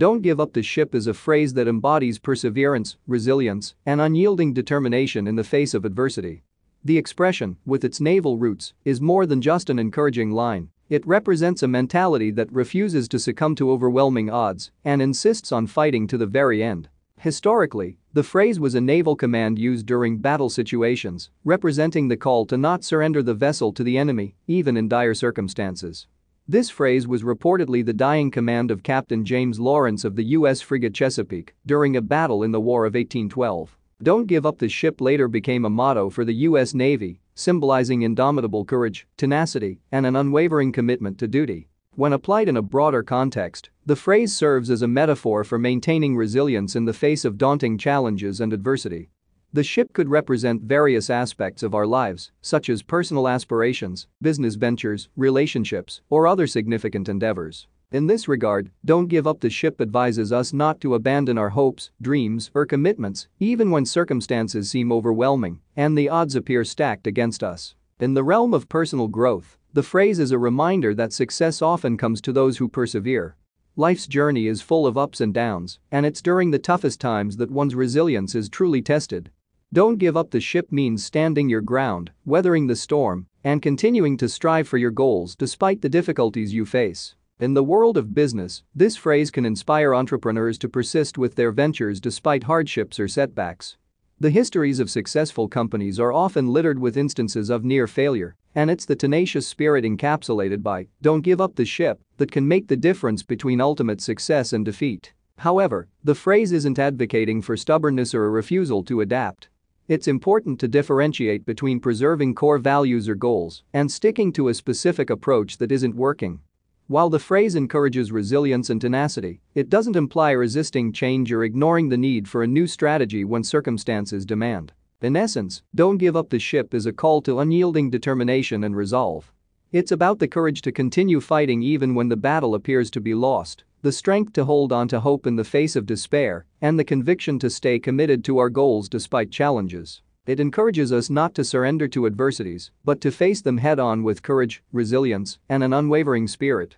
Don't give up the ship is a phrase that embodies perseverance, resilience, and unyielding determination in the face of adversity. The expression, with its naval roots, is more than just an encouraging line. It represents a mentality that refuses to succumb to overwhelming odds and insists on fighting to the very end. Historically, the phrase was a naval command used during battle situations, representing the call to not surrender the vessel to the enemy, even in dire circumstances. This phrase was reportedly the dying command of Captain James Lawrence of the U.S. frigate Chesapeake during a battle in the War of 1812. Don't give up the ship later became a motto for the U.S. Navy, symbolizing indomitable courage, tenacity, and an unwavering commitment to duty. When applied in a broader context, the phrase serves as a metaphor for maintaining resilience in the face of daunting challenges and adversity. The ship could represent various aspects of our lives, such as personal aspirations, business ventures, relationships, or other significant endeavors. In this regard, Don't Give Up the Ship advises us not to abandon our hopes, dreams, or commitments, even when circumstances seem overwhelming and the odds appear stacked against us. In the realm of personal growth, the phrase is a reminder that success often comes to those who persevere. Life's journey is full of ups and downs, and it's during the toughest times that one's resilience is truly tested. Don't give up the ship means standing your ground, weathering the storm, and continuing to strive for your goals despite the difficulties you face. In the world of business, this phrase can inspire entrepreneurs to persist with their ventures despite hardships or setbacks. The histories of successful companies are often littered with instances of near failure, and it's the tenacious spirit encapsulated by don't give up the ship that can make the difference between ultimate success and defeat. However, the phrase isn't advocating for stubbornness or a refusal to adapt. It's important to differentiate between preserving core values or goals and sticking to a specific approach that isn't working. While the phrase encourages resilience and tenacity, it doesn't imply resisting change or ignoring the need for a new strategy when circumstances demand. In essence, Don't Give Up the Ship is a call to unyielding determination and resolve. It's about the courage to continue fighting even when the battle appears to be lost, the strength to hold on to hope in the face of despair, and the conviction to stay committed to our goals despite challenges. It encourages us not to surrender to adversities, but to face them head on with courage, resilience, and an unwavering spirit.